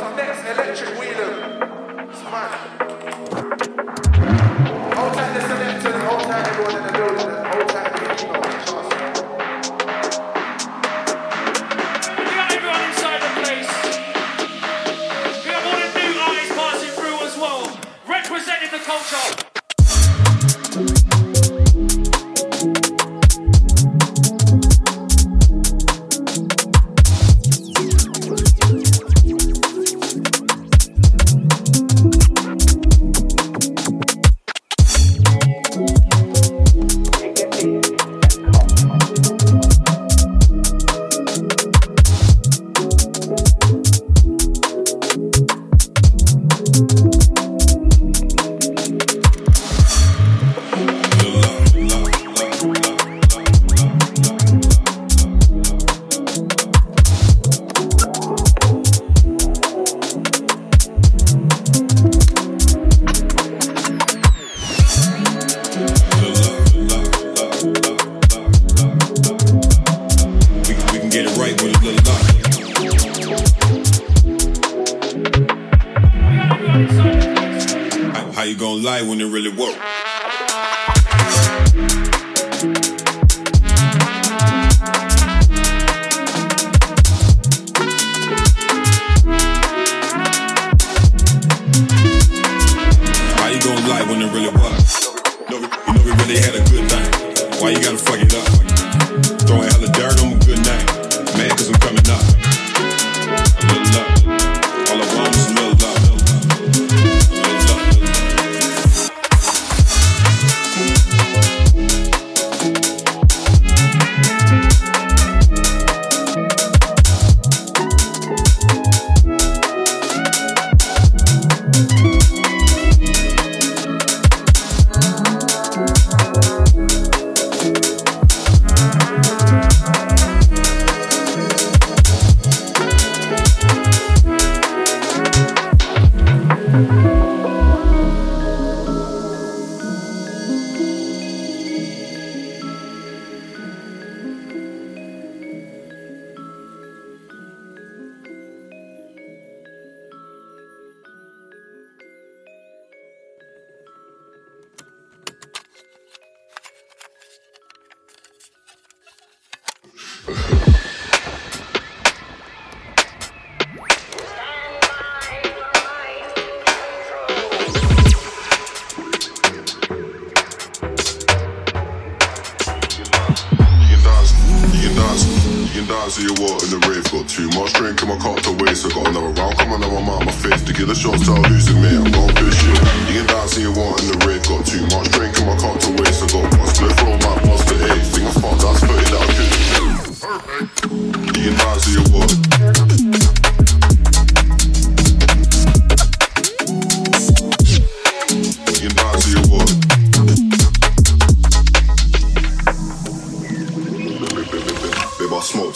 some next electric wheeler. Smart. really was. No, you know we really had a good night. Why you gotta fuck it up?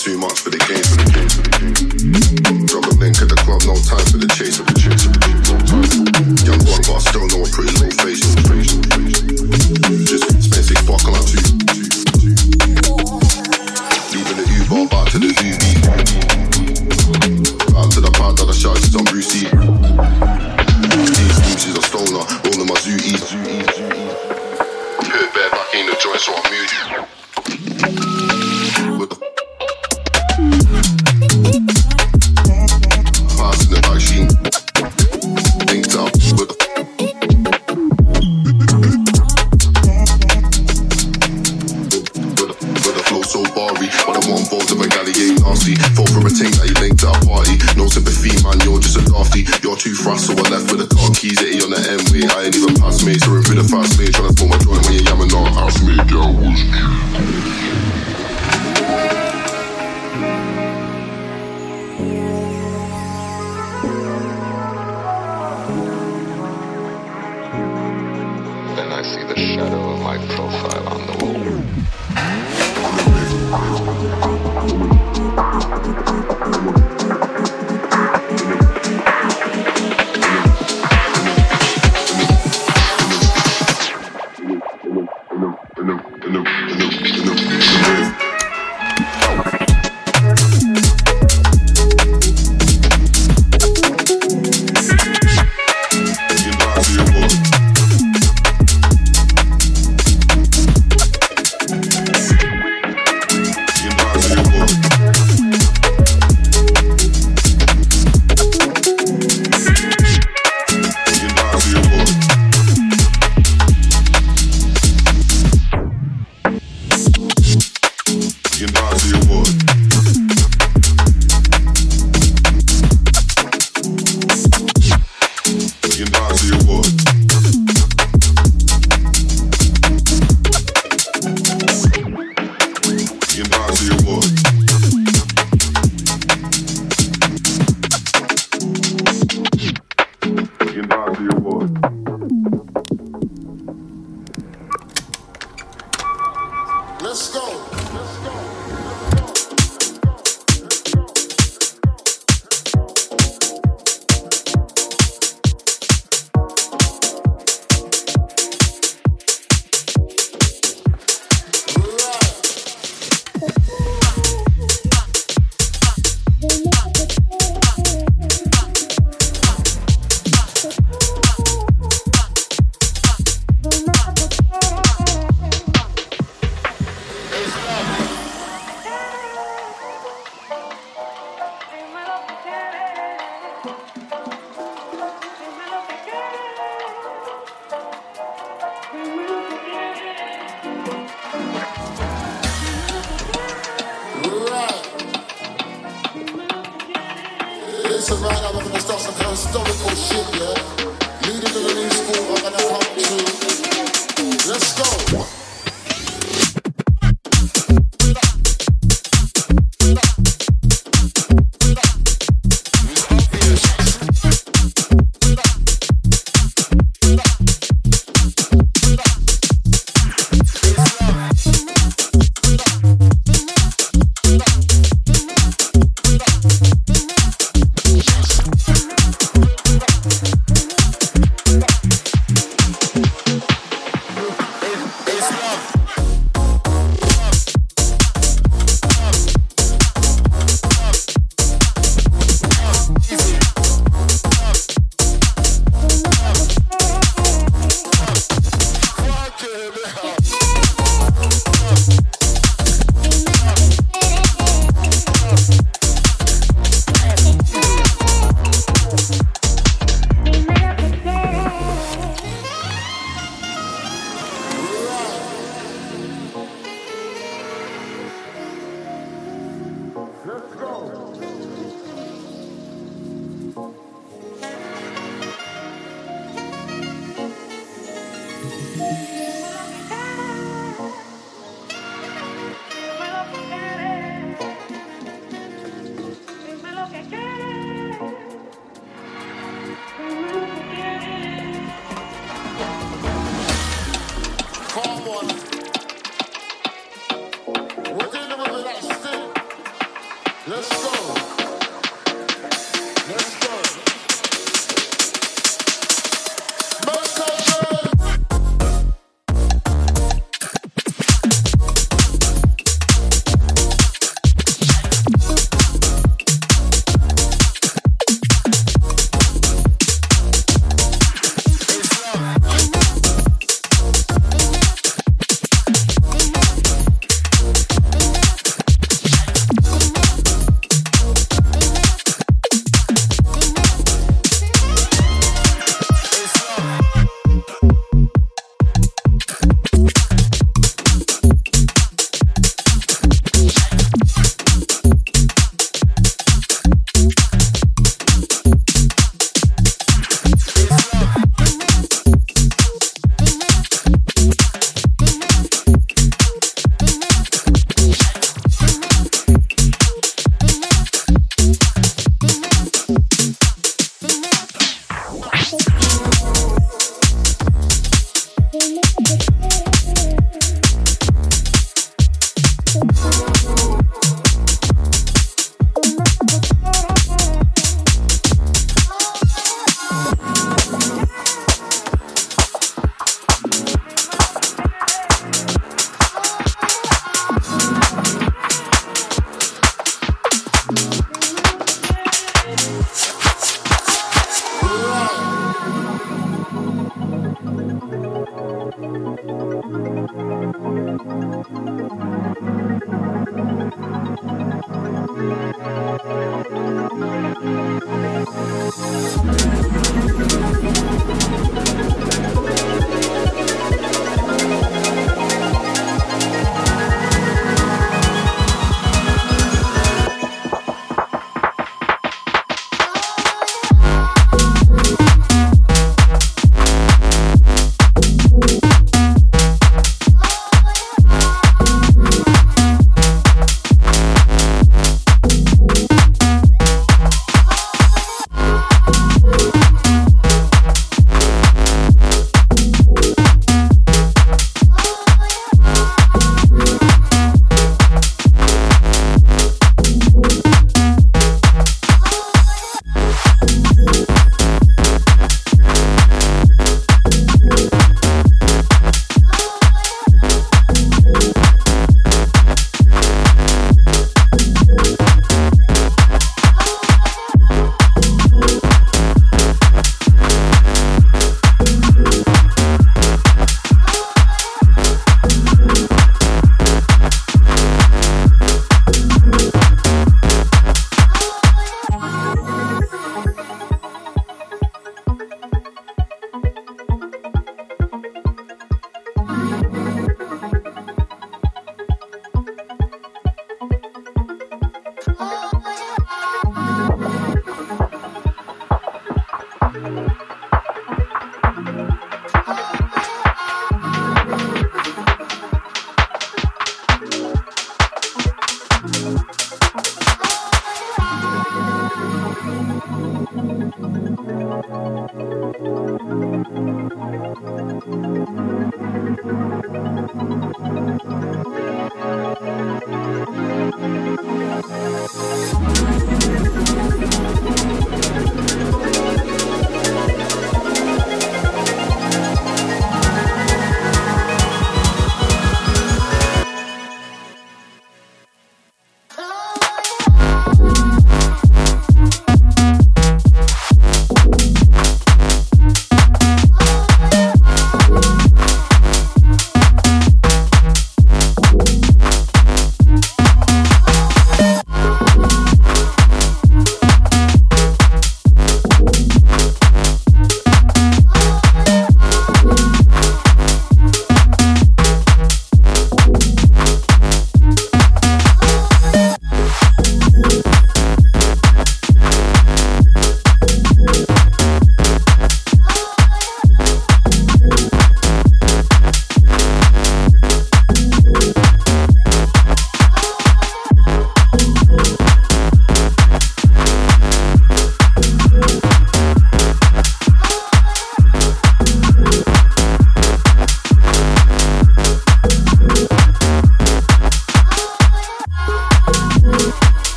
too much for the game. Drop a link at the club, no time for the chase.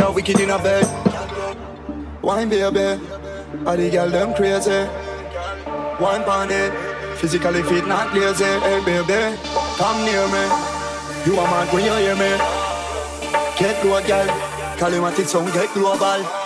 you're wicked in a bed. Wine, baby. All the girl, them crazy. Wine, pound it. Physically fit, not lazy. Hey, baby, come near me. You are mad when you hear me. Get low, girl. Calimatic sound, get global.